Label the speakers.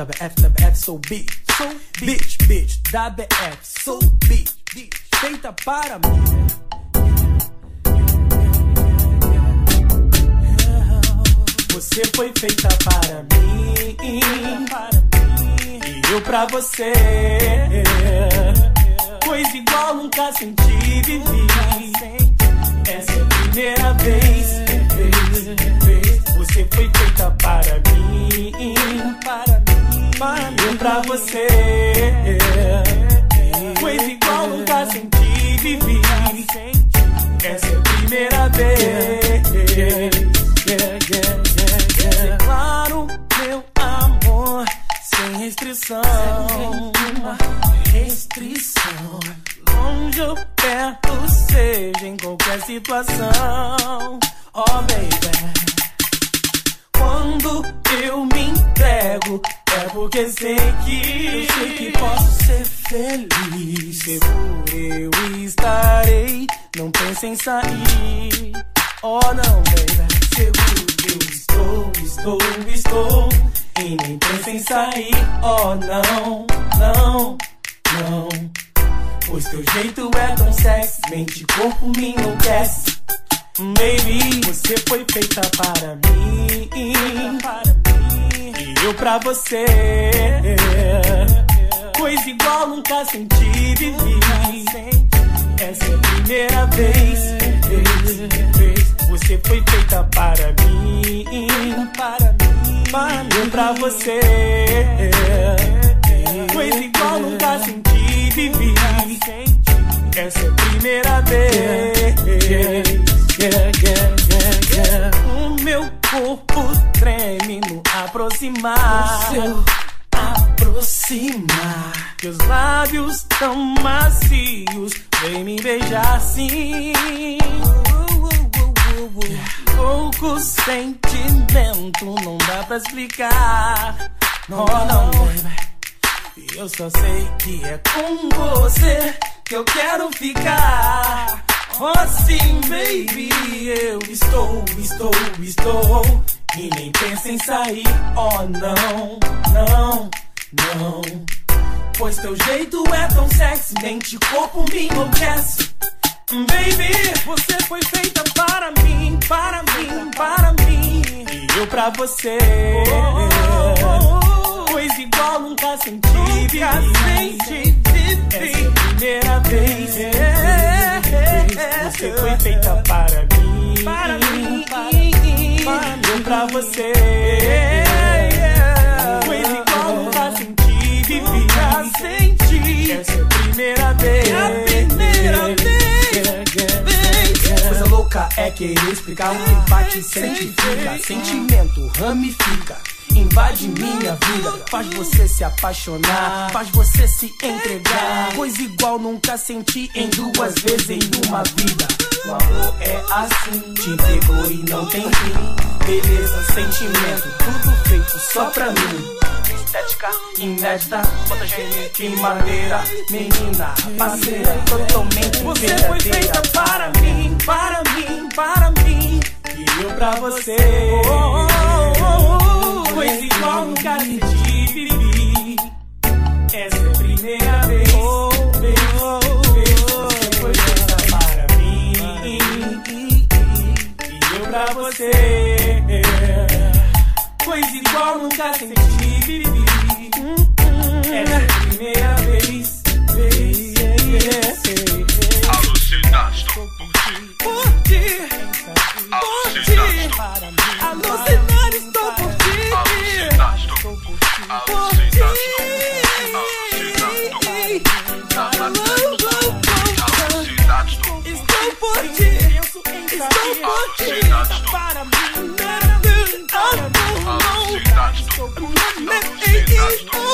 Speaker 1: WF, WF, sou beat, sou bitch, bitch, WF, sou beat, beat, feita para mim. Você foi feita para mim, e eu pra você. Coisa igual nunca senti, vivi. Essa é a primeira vez, vez, vez. Você foi feita para mim, pra você. Coisa igual nunca senti, vivi. Essa é a primeira vez. Yeah, yeah, yeah, Declaro meu amor sem restrição. Restrição. Longe ou perto, seja em qualquer situação. Oh, baby. Quando porque sei que eu sei que posso ser feliz. Seguro eu estarei, não pense em sair. Oh não, baby. Seguro eu estou, estou, estou. E nem pense em sair. Oh não, não, não. Pois teu jeito é tão sexy, mente corpo me enlouquece. Baby, você foi feita para mim, e eu pra você. Coisa igual nunca senti, vivi. Essa é a primeira vez. Você foi feita para mim, para mim, para eu pra você. Coisa igual nunca senti, vivi. Essa é a primeira vez. Yeah, yeah, yeah, aproximar. O seu aproximar. Teus lábios tão macios, vem me beijar assim. Pouco sentimento, não dá pra explicar. Não, não, baby. E eu só sei que é com você que eu quero ficar. Assim, baby, eu estou, estou, estou. E nem pensa em sair, oh não, não, não. Pois teu jeito é tão sexy, mente e corpo me enlouquece. Baby, você foi feita para mim, para mim, para mim. E eu pra você. Coisa igual nunca senti, nunca senti, Essa é a primeira vez. Você foi feita para mim, pra você. Coisa igual nunca senti, nunca senti. Essa é a primeira vez. É a primeira vez. Coisa louca é querer explicar o que bate e sente fica. Sentimento ramifica. Invade minha vida, faz você se apaixonar, faz você se entregar. Coisa igual nunca senti em duas vezes em uma vida. O amor é assim, te pegou e não tem fim. Beleza, sentimento, tudo feito só pra mim estética inédita, fotogênica e maneira, menina, parceira, totalmente Você foi feita para mim, para mim, para mim, e eu pra você. Oh, oh, oh, Nunca senti, vivi. Essa é a primeira vez, vez, Você foi feita para mim, e eu pra você. Coisa igual nunca senti, vivi. Essa é a primeira
Speaker 2: estou por ti.
Speaker 1: Para mim, oh, oh, oh.
Speaker 2: Alucinado, estou por ti.